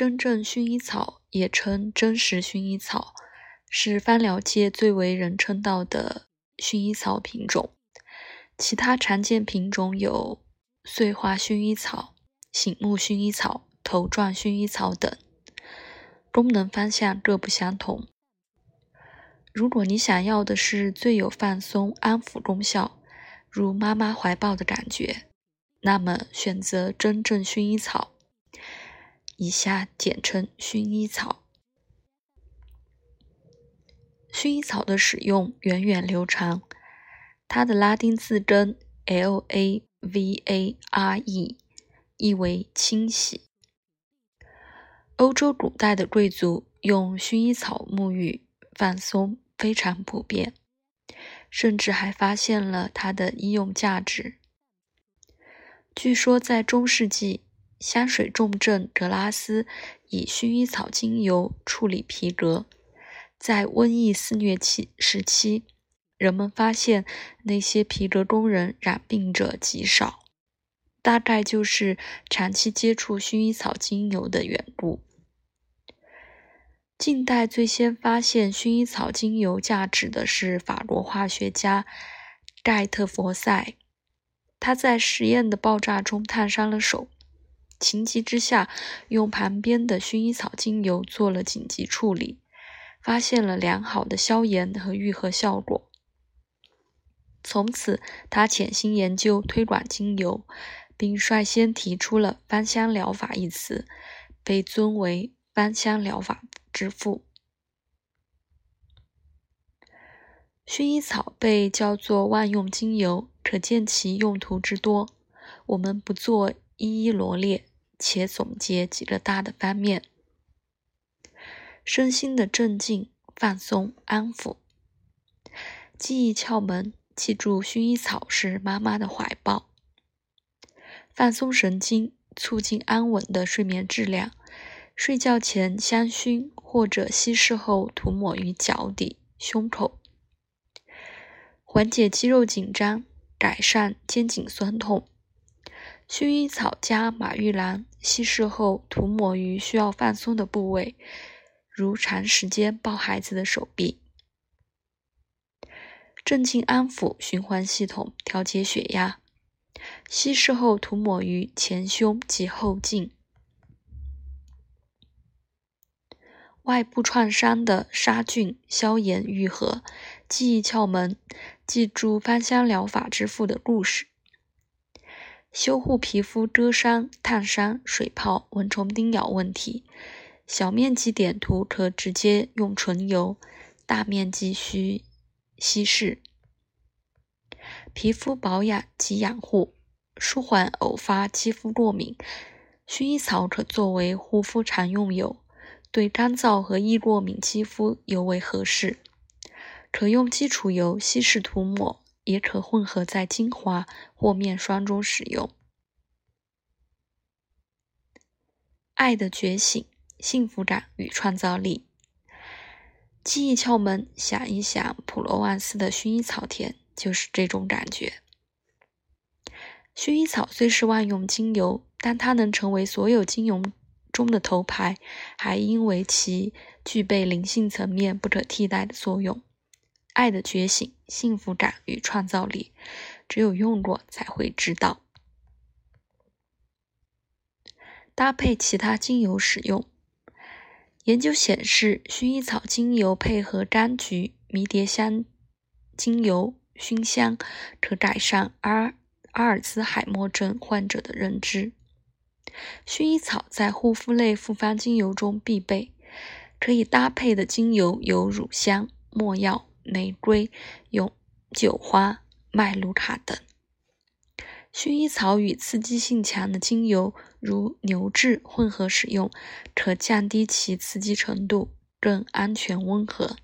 真正薰衣草也称真实薰衣草，是芳疗界最为人称道的薰衣草品种。其他常见品种有碎花薰衣草、醒目薰衣草、头状薰衣草等，功能方向各不相同。如果你想要的是最有放松、安抚功效，如妈妈怀抱的感觉，那么选择真正薰衣草，以下简称薰衣草。薰衣草的使用源远流长，它的拉丁字根 L A V A R E 意为清洗。欧洲古代的贵族用薰衣草沐浴。放松非常普遍，甚至还发现了它的医用价值。据说在中世纪，香水重镇格拉斯以薰衣草精油处理皮革。在瘟疫肆虐期时期，人们发现那些皮革工人染病者极少，大概就是长期接触薰衣草精油的缘故。近代最先发现薰衣草精油价值的是法国化学家盖特佛塞。他在实验的爆炸中烫伤了手，情急之下用旁边的薰衣草精油做了紧急处理，发现了良好的消炎和愈合效果。从此，他潜心研究推广精油，并率先提出了“芳香疗法”一词，被尊为芳香疗法。之父，薰衣草被叫做万用精油，可见其用途之多。我们不做一一罗列，且总结几个大的方面：身心的镇静、放松、安抚；记忆窍门，记住薰衣草是妈妈的怀抱；放松神经，促进安稳的睡眠质量。睡觉前香薰，或者稀释后涂抹于脚底、胸口，缓解肌肉紧张，改善肩颈酸痛。薰衣草加马玉兰，稀释后涂抹于需要放松的部位，如长时间抱孩子的手臂。镇静安抚循环系统，调节血压，稀释后涂抹于前胸及后颈。外部创伤的杀菌、消炎、愈合。记忆窍门：记住芳香疗法之父的故事。修护皮肤割伤、烫伤、水泡、蚊虫叮咬问题。小面积点涂可直接用纯油，大面积需稀释。皮肤保养及养护，舒缓偶发肌肤过敏。薰衣草可作为护肤常用油。对干燥和易过敏肌肤尤为合适，可用基础油稀释涂抹，也可混合在精华或面霜中使用。爱的觉醒、幸福感与创造力。记忆窍门：想一想普罗旺斯的薰衣草田，就是这种感觉。薰衣草虽是万用精油，但它能成为所有精油。中的头牌，还因为其具备灵性层面不可替代的作用。爱的觉醒、幸福感与创造力，只有用过才会知道。搭配其他精油使用，研究显示，薰衣草精油配合柑橘、迷迭香精油熏香，可改善阿阿尔兹海默症患者的认知。薰衣草在护肤类复方精油中必备，可以搭配的精油有乳香、没药、玫瑰、永久花、麦卢卡等。薰衣草与刺激性强的精油如牛至混合使用，可降低其刺激程度，更安全温和。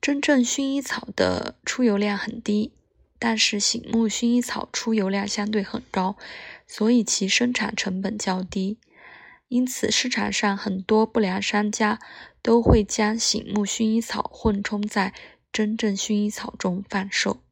真正薰衣草的出油量很低。但是醒目薰衣草出油量相对很高，所以其生产成本较低。因此，市场上很多不良商家都会将醒目薰衣草混充在真正薰衣草中贩售。